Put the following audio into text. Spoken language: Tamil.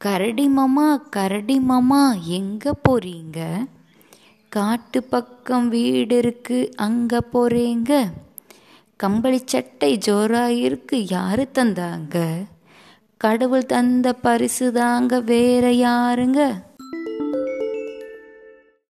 கரடி மாமா கரடி மாமா எங்கே போறீங்க? காட்டு பக்கம் வீடு இருக்கு அங்கே போறீங்க? கம்பளி சட்டை ஜோராயிருக்கு யாரு தந்தாங்க? கடவுள் தந்த பரிசு தாங்க வேற யாருங்க?